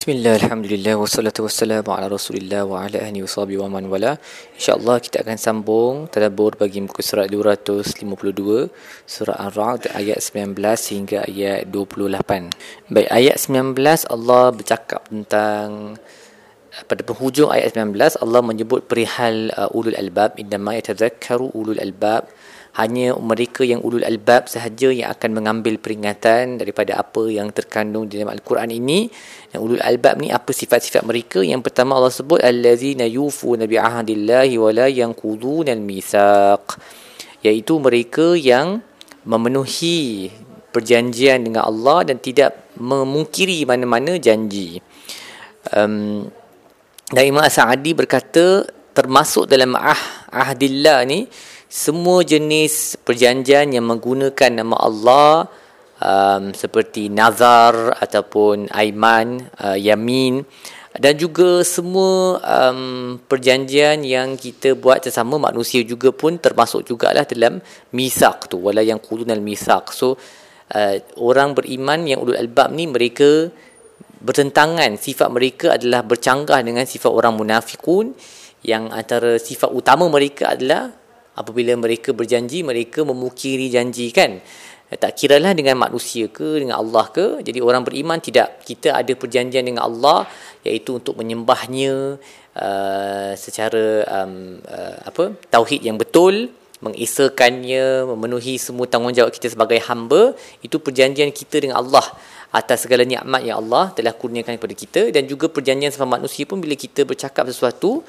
Bismillah, Alhamdulillah, wassalatu wassalamu ala rasulillah wa ala ahli wa man wala. InsyaAllah kita akan sambung tadabur bagi muka surat 252 Surah Ar-Ra'd ayat 19 hingga ayat 28 Baik, ayat 19 Allah bercakap tentang pada penghujung ayat 19 Allah menyebut perihal uh, ulul albab. Innama yatadhakkaru ulul albab hanya mereka yang ulul albab sahaja yang akan mengambil peringatan daripada apa yang terkandung di dalam al-Quran ini. Yang ulul albab ni apa sifat-sifat mereka? Yang pertama Allah sebut allazina yufuna bi ahdillahi wa la yanquduna al-mitsaq. Iaitu mereka yang memenuhi perjanjian dengan Allah dan tidak memungkiri mana-mana janji. Um, dan Imam As-Sa'adi berkata termasuk dalam ah ahdillah ni semua jenis perjanjian yang menggunakan nama Allah um, seperti nazar ataupun aiman, uh, yamin dan juga semua um, perjanjian yang kita buat sesama manusia juga pun termasuk jugalah dalam misak tu wala yang qulunal misak so uh, orang beriman yang ulul albab ni mereka bertentangan. Sifat mereka adalah bercanggah dengan sifat orang munafikun yang antara sifat utama mereka adalah apabila mereka berjanji mereka memukiri janji kan? Eh, tak kiralah dengan manusia ke dengan Allah ke. Jadi orang beriman tidak. Kita ada perjanjian dengan Allah iaitu untuk menyembahnya uh, secara um, uh, apa tauhid yang betul mengesakannya memenuhi semua tanggungjawab kita sebagai hamba. Itu perjanjian kita dengan Allah atas segala nikmat yang Allah telah kurniakan kepada kita. Dan juga perjanjian sama manusia pun bila kita bercakap sesuatu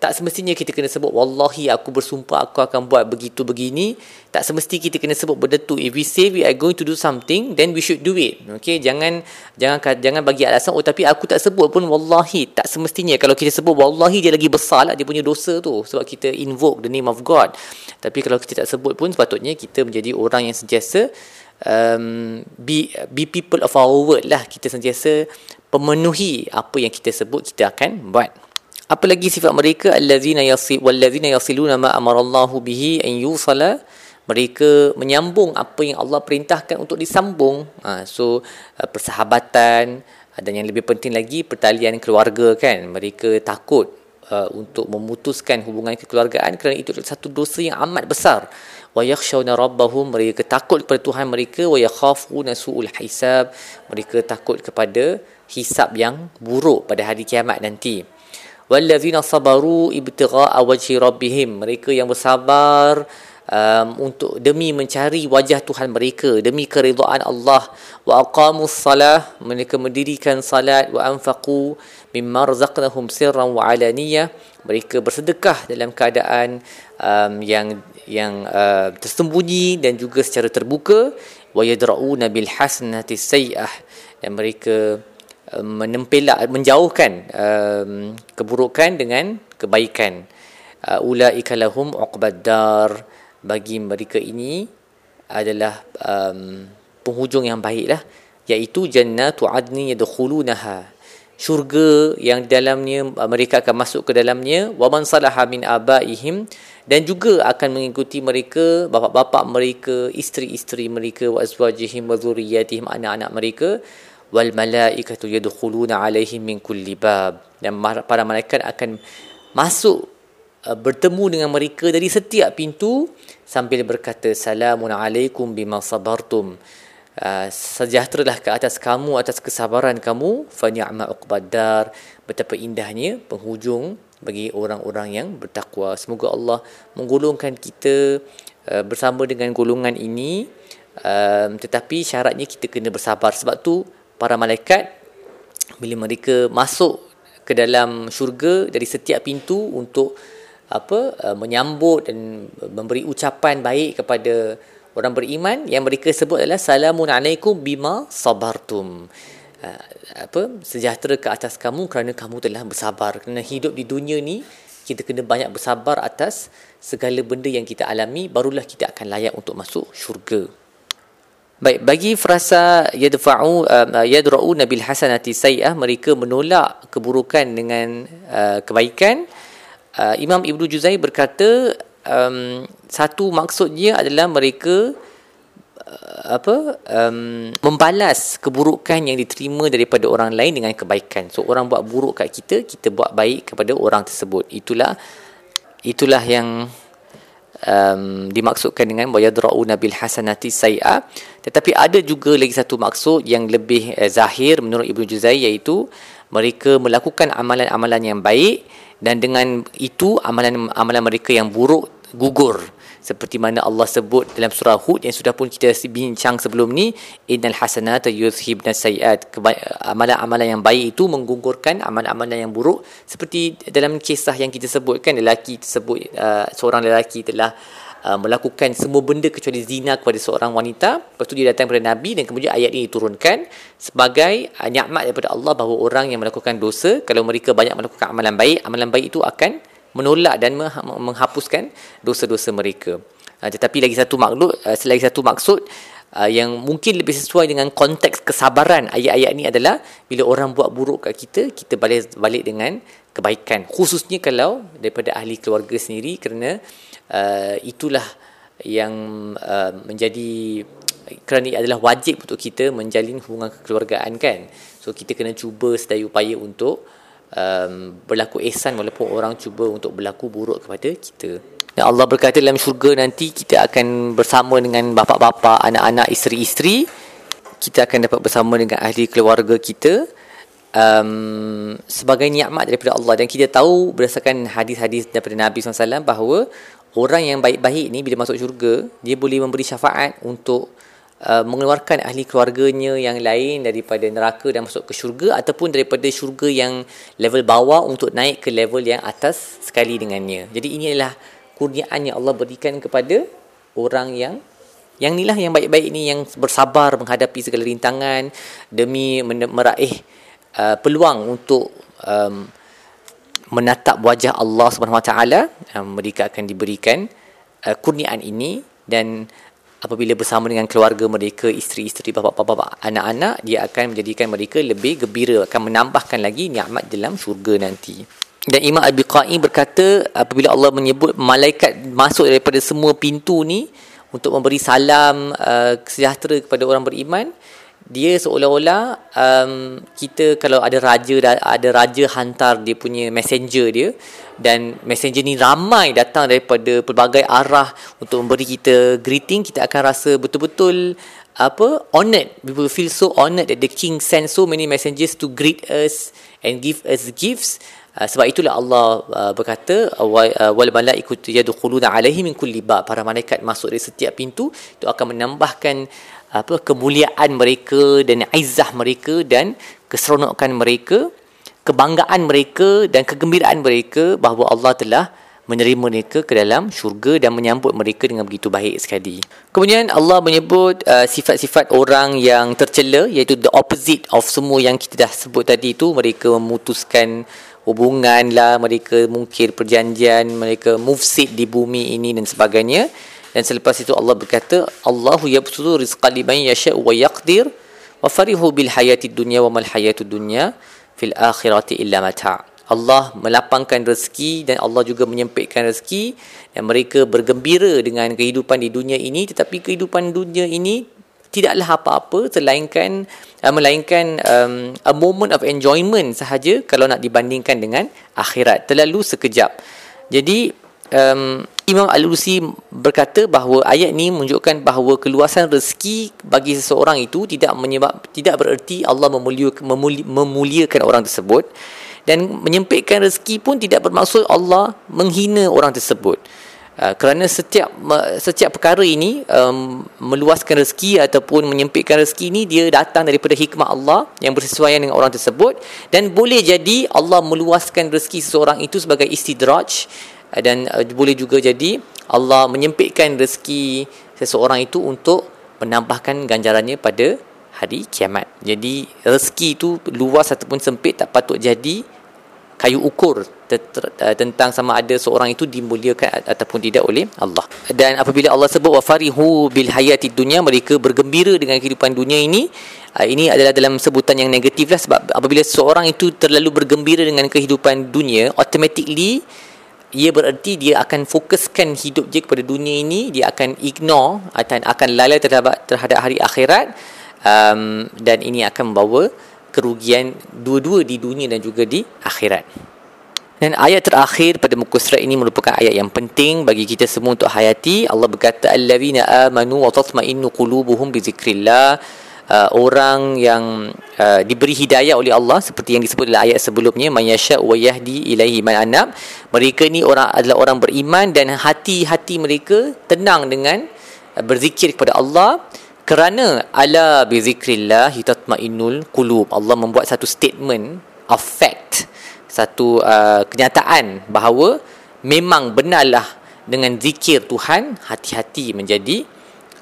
tak semestinya kita kena sebut wallahi aku bersumpah aku akan buat begitu begini. Tak semesti kita kena sebut benda tu if we say we are going to do something then we should do it. Okay jangan jangan jangan bagi alasan oh tapi aku tak sebut pun wallahi. Tak semestinya. Kalau kita sebut wallahi dia lagi besar lah dia punya dosa tu sebab kita invoke the name of God. Tapi kalau kita tak sebut pun sepatutnya kita menjadi orang yang sentiasa um, be, be people of our word lah. Kita sentiasa pemenuhi apa yang kita sebut kita akan buat apa lagi sifat mereka? Allazina yasil wallazina yasiluna ma amarallahu bihi an yusala. Mereka menyambung apa yang Allah perintahkan untuk disambung. Ha, so uh, persahabatan dan yang lebih penting lagi pertalian keluarga kan. Mereka takut uh, untuk memutuskan hubungan kekeluargaan kerana itu adalah satu dosa yang amat besar. Wa yakhshawna rabbahum mereka takut kepada Tuhan mereka. Wa yakhafuna su'ul hisab mereka takut kepada hisab yang buruk pada hari kiamat nanti wallazina sabaru ibtigha'a wajhi rabbihim mereka yang bersabar um, untuk demi mencari wajah Tuhan mereka demi keridhaan Allah. wa aqamus salah mereka mendirikan salat. wa anfaqu mimma razaqnahum sirran wa alaniyah mereka bersedekah dalam keadaan um, yang yang uh, tersembunyi dan juga secara terbuka. wa yadra'una bil hasanati sayyi'ah dan mereka menempelak menjauhkan um, keburukan dengan kebaikan. Uh, ulaika lahum uqbaddar bagi mereka ini adalah um, penghujung yang baiklah iaitu jannatu adni yadkhulunaha. Syurga yang dalamnya mereka akan masuk ke dalamnya wa man salaha min abaihim dan juga akan mengikuti mereka bapa-bapa mereka isteri-isteri mereka wa azwajihim wa anak-anak mereka wal malaikatu yadkhuluna alaihim min kulli bab. Dan para malaikat akan masuk uh, bertemu dengan mereka dari setiap pintu sambil berkata salamun alaikum bima sabartum. Uh, sejahteralah ke atas kamu atas kesabaran kamu. Fa ni'ma uqbadar betapa indahnya penghujung bagi orang-orang yang bertakwa. Semoga Allah menggolongkan kita uh, bersama dengan golongan ini. Um, tetapi syaratnya kita kena bersabar. Sebab tu para malaikat bila mereka masuk ke dalam syurga dari setiap pintu untuk apa uh, menyambut dan memberi ucapan baik kepada orang beriman yang mereka sebut adalah salamun alaikum bima sabartum. Uh, apa sejahtera ke atas kamu kerana kamu telah bersabar. Kerana hidup di dunia ni kita kena banyak bersabar atas segala benda yang kita alami barulah kita akan layak untuk masuk syurga Baik, bagi frasa yadfa'u uh, yadra'u nabil hasanati sayyi'ah mereka menolak keburukan dengan uh, kebaikan. Uh, Imam Ibnu Juzai berkata um, satu maksudnya adalah mereka apa um, membalas keburukan yang diterima daripada orang lain dengan kebaikan. So orang buat buruk kat kita, kita buat baik kepada orang tersebut. Itulah itulah yang um, dimaksudkan dengan wayadra'u nabil hasanati sayi'a. Tetapi ada juga lagi satu maksud yang lebih uh, zahir menurut Ibnu Juzai iaitu mereka melakukan amalan-amalan yang baik dan dengan itu amalan-amalan mereka yang buruk gugur seperti mana Allah sebut dalam surah Hud yang sudah pun kita bincang sebelum ni innal hasanata yuzhibna sayiat amalan-amalan yang baik itu menggugurkan amalan-amalan yang buruk. Seperti dalam kisah yang kita sebutkan lelaki tersebut uh, seorang lelaki telah uh, melakukan semua benda kecuali zina kepada seorang wanita. Lepas tu dia datang kepada Nabi dan kemudian ayat ini diturunkan sebagai uh, nikmat daripada Allah bahawa orang yang melakukan dosa kalau mereka banyak melakukan amalan baik amalan baik itu akan menolak dan menghapuskan dosa-dosa mereka. Uh, tetapi lagi satu maksud, uh, lagi satu maksud uh, yang mungkin lebih sesuai dengan konteks kesabaran ayat-ayat ini adalah bila orang buat buruk kat kita, kita balik balik dengan kebaikan. Khususnya kalau daripada ahli keluarga sendiri kerana uh, itulah yang uh, menjadi kerana ia adalah wajib untuk kita menjalin hubungan kekeluargaan kan. So kita kena cuba sedaya upaya untuk um, berlaku ihsan walaupun orang cuba untuk berlaku buruk kepada kita. Dan Allah berkata dalam syurga nanti kita akan bersama dengan bapa-bapa, anak-anak, isteri-isteri. Kita akan dapat bersama dengan ahli keluarga kita um, sebagai nikmat daripada Allah dan kita tahu berdasarkan hadis-hadis daripada Nabi SAW bahawa orang yang baik-baik ni bila masuk syurga dia boleh memberi syafaat untuk Uh, mengeluarkan ahli keluarganya yang lain daripada neraka dan masuk ke syurga ataupun daripada syurga yang level bawah untuk naik ke level yang atas sekali dengannya. Jadi ini adalah kurniaan yang Allah berikan kepada orang yang yang inilah yang baik-baik ini yang bersabar menghadapi segala rintangan demi meraih uh, peluang untuk um, menatap wajah Allah Subhanahu Wa Taala um, mereka akan diberikan uh, kurniaan ini dan apabila bersama dengan keluarga mereka, isteri-isteri, bapa-bapa, anak-anak, dia akan menjadikan mereka lebih gembira, akan menambahkan lagi nikmat dalam syurga nanti. Dan Imam Abi Qa'i berkata, apabila Allah menyebut malaikat masuk daripada semua pintu ni untuk memberi salam uh, sejahtera kepada orang beriman, dia seolah-olah um, kita kalau ada raja ada raja hantar dia punya messenger dia dan messenger ni ramai datang daripada pelbagai arah untuk memberi kita greeting kita akan rasa betul-betul apa honored we will feel so honored that the king send so many messengers to greet us and give us gifts sebab itulah Allah uh, berkata uh, wal malaikatu yadkhuluna alaihi min kulli bab para malaikat masuk dari setiap pintu itu akan menambahkan apa kemuliaan mereka dan izzah mereka dan keseronokan mereka kebanggaan mereka dan kegembiraan mereka bahawa Allah telah menerima mereka ke dalam syurga dan menyambut mereka dengan begitu baik sekali. Kemudian Allah menyebut uh, sifat-sifat orang yang tercela iaitu the opposite of semua yang kita dah sebut tadi itu mereka memutuskan hubungan lah, mereka mungkir perjanjian, mereka mufsid di bumi ini dan sebagainya. Dan selepas itu Allah berkata, Allahu yabsutu rizqa liman yasha'u wa yaqdir wa farihu bil hayati dunya wa mal hayatu dunya fil akhirati illa mata'. Allah melapangkan rezeki dan Allah juga menyempitkan rezeki dan mereka bergembira dengan kehidupan di dunia ini tetapi kehidupan dunia ini tidaklah apa-apa selainkan uh, melainkan um, a moment of enjoyment sahaja kalau nak dibandingkan dengan akhirat terlalu sekejap. Jadi um, Imam Al-Lusi berkata bahawa ayat ini menunjukkan bahawa keluasan rezeki bagi seseorang itu tidak menyebab tidak bererti Allah memuliakan, memuli, memuliakan orang tersebut dan menyempitkan rezeki pun tidak bermaksud Allah menghina orang tersebut. Uh, kerana setiap setiap perkara ini um, meluaskan rezeki ataupun menyempitkan rezeki ini dia datang daripada hikmah Allah yang bersesuaian dengan orang tersebut dan boleh jadi Allah meluaskan rezeki seseorang itu sebagai istidraj dan uh, boleh juga jadi Allah menyempitkan rezeki seseorang itu untuk menambahkan ganjarannya pada hari kiamat. Jadi rezeki itu luas ataupun sempit tak patut jadi kayu ukur uh, tentang sama ada seorang itu dimuliakan ataupun tidak oleh Allah. Dan apabila Allah sebut wa farihu bil hayati dunya mereka bergembira dengan kehidupan dunia ini. Uh, ini adalah dalam sebutan yang negatif lah sebab apabila seorang itu terlalu bergembira dengan kehidupan dunia automatically ia bererti dia akan fokuskan hidup dia kepada dunia ini. Dia akan ignore atau akan lalai terhadap terhadap hari akhirat. Um, dan ini akan membawa kerugian dua-dua di dunia dan juga di akhirat. Dan ayat terakhir pada muka surat ini merupakan ayat yang penting bagi kita semua untuk hayati. Allah berkata allazina amanu wa tatma'innu qulubuhum bi zikrillah. Uh, orang yang uh, diberi hidayah oleh Allah seperti yang disebut dalam ayat sebelumnya mayasya wa yahdi ilaihi man anab mereka ni orang adalah orang beriman dan hati-hati mereka tenang dengan uh, berzikir kepada Allah kerana ala bi zikrillah tatma'innul qulub Allah membuat satu statement of fact satu uh, kenyataan bahawa memang benarlah dengan zikir Tuhan hati-hati menjadi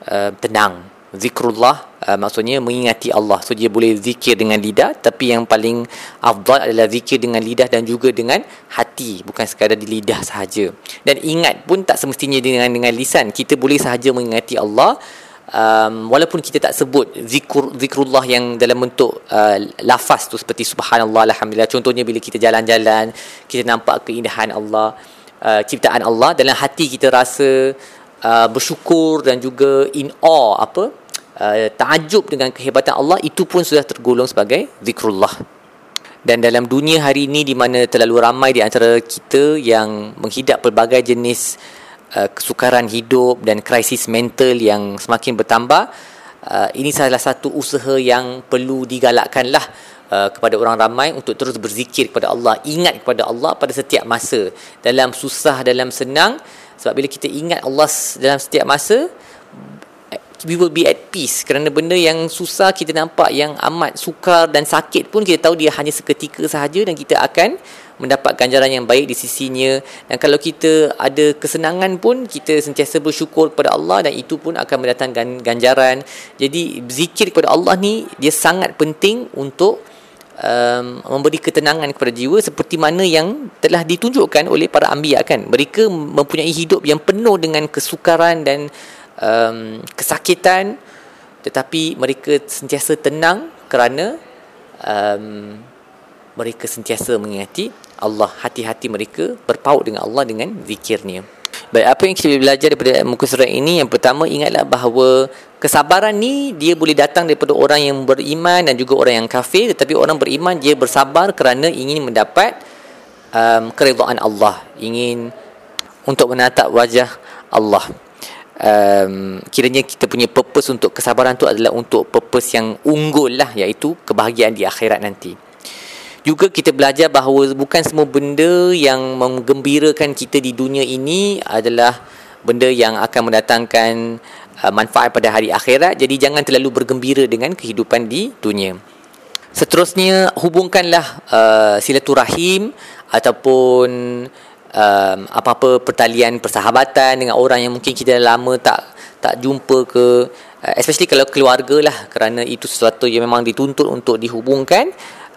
uh, tenang. Zikrullah uh, maksudnya mengingati Allah. So dia boleh zikir dengan lidah tapi yang paling afdal adalah zikir dengan lidah dan juga dengan hati bukan sekadar di lidah sahaja. Dan ingat pun tak semestinya dengan dengan lisan. Kita boleh sahaja mengingati Allah um, walaupun kita tak sebut zikr zikrullah yang dalam bentuk uh, lafaz tu seperti subhanallah alhamdulillah. Contohnya bila kita jalan-jalan kita nampak keindahan Allah uh, ciptaan Allah dalam hati kita rasa uh, bersyukur dan juga in awe apa uh, takjub dengan kehebatan Allah itu pun sudah tergolong sebagai zikrullah. Dan dalam dunia hari ini di mana terlalu ramai di antara kita yang menghidap pelbagai jenis uh, kesukaran hidup dan krisis mental yang semakin bertambah uh, ini salah satu usaha yang perlu digalakkanlah uh, kepada orang ramai untuk terus berzikir kepada Allah ingat kepada Allah pada setiap masa. Dalam susah dalam senang sebab bila kita ingat Allah dalam setiap masa we will be at peace. Kerana benda yang susah kita nampak yang amat sukar dan sakit pun kita tahu dia hanya seketika sahaja dan kita akan mendapat ganjaran yang baik di sisinya. Dan kalau kita ada kesenangan pun kita sentiasa bersyukur kepada Allah dan itu pun akan mendatangkan ganjaran. Jadi zikir kepada Allah ni dia sangat penting untuk um, memberi ketenangan kepada jiwa seperti mana yang telah ditunjukkan oleh para anbiya kan? Mereka mempunyai hidup yang penuh dengan kesukaran dan um, kesakitan. Tetapi mereka sentiasa tenang kerana um, mereka sentiasa mengingati Allah hati-hati mereka berpaut dengan Allah dengan zikirnya. Baik, apa yang kita belajar daripada muka surat ini? Yang pertama, ingatlah bahawa Kesabaran ni, dia boleh datang daripada orang yang beriman Dan juga orang yang kafir. Tetapi orang beriman, dia bersabar kerana ingin mendapat um, Keridhaan Allah. Ingin untuk menatap wajah Allah. Um, kiranya kita punya purpose untuk kesabaran tu adalah untuk purpose yang unggul lah iaitu kebahagiaan di akhirat nanti juga kita belajar bahawa bukan semua benda yang menggembirakan kita di dunia ini adalah benda yang akan mendatangkan uh, manfaat pada hari akhirat. Jadi jangan terlalu bergembira dengan kehidupan di dunia. Seterusnya hubungkanlah uh, silaturahim ataupun um, apa-apa pertalian persahabatan dengan orang yang mungkin kita dah lama tak tak jumpa ke uh, especially kalau keluarga lah. Kerana itu sesuatu yang memang dituntut untuk dihubungkan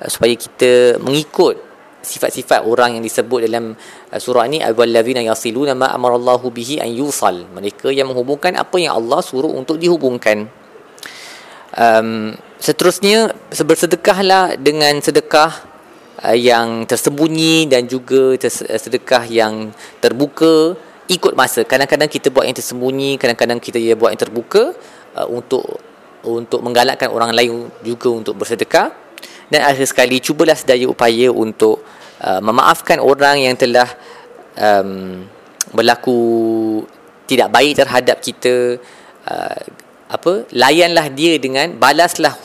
supaya kita mengikut sifat-sifat orang yang disebut dalam uh, surah ini alladzina yasiluna ma amarallahu bihi an yusal. Mereka yang menghubungkan apa yang Allah suruh untuk dihubungkan. Um, seterusnya bersedekahlah dengan sedekah uh, yang tersembunyi dan juga sedekah yang terbuka. Ikut masa. Kadang-kadang kita buat yang tersembunyi kadang-kadang kita ya buat yang terbuka uh, untuk untuk menggalakkan orang lain juga untuk bersedekah dan akhir sekali cubalah sedaya upaya untuk uh, memaafkan orang yang telah um, berlaku tidak baik terhadap kita. Uh, apa layanlah dia dengan balaslah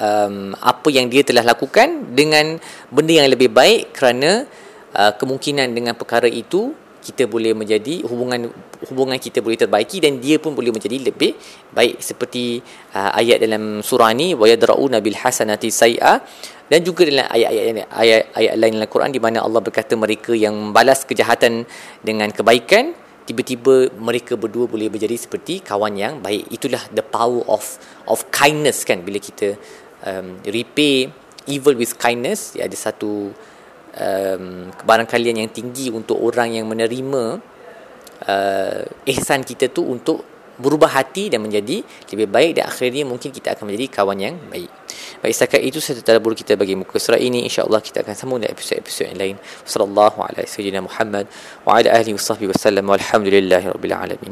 um, apa yang dia telah lakukan dengan benda yang lebih baik kerana uh, kemungkinan dengan perkara itu kita boleh menjadi hubungan hubungan kita boleh terbaiki dan dia pun boleh menjadi lebih baik. Seperti uh, ayat dalam surah ni wa yadrauna bil hasanati sayya dan juga dalam ayat-ayat ayat ayat lain dalam Quran di mana Allah berkata mereka yang balas kejahatan dengan kebaikan tiba-tiba mereka berdua boleh menjadi seperti kawan yang baik. Itulah the power of of kindness kan. Bila kita um, repay evil with kindness ya, ada satu um, kebarangkalian yang tinggi untuk orang yang menerima uh, ihsan kita tu untuk berubah hati dan menjadi lebih baik dan akhirnya mungkin kita akan menjadi kawan yang baik. Baik setakat itu saya tadabbur kita bagi muka surat ini insya-Allah kita akan sambung dalam episod-episod yang lain. Sallallahu alaihi wasallam Muhammad wa ala alihi wasallam walhamdulillahirabbil alamin.